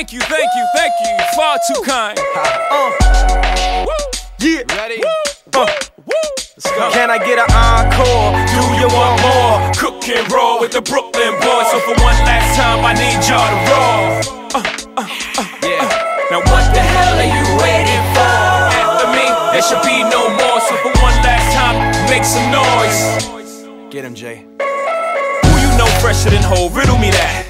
Thank you, thank you, thank you. You're far too kind. Uh. Yeah. Ready? Uh. Let's go. Can I get an encore? Do you want more? Cook and roll with the Brooklyn boys. So for one last time, I need y'all to roll. Uh, uh, uh, yeah. Now what the hell are you waiting for? After me, there should be no more. So for one last time, make some noise. Get him, Jay. Who you know fresher than whole? Riddle me that.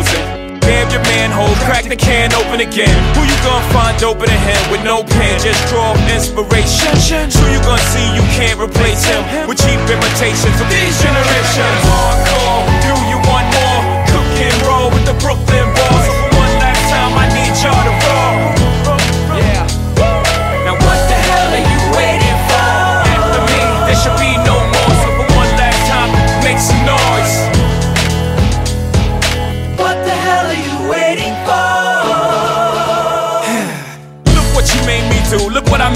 The can open again. Who you gonna find open a him with no pen? Just draw inspiration. Who you gonna see you can't replace him with cheap imitations of these generations?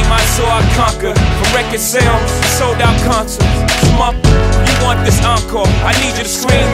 came, I saw, I conquer. From record sales, sold out concerts. Smup, you want this encore? I need you to scream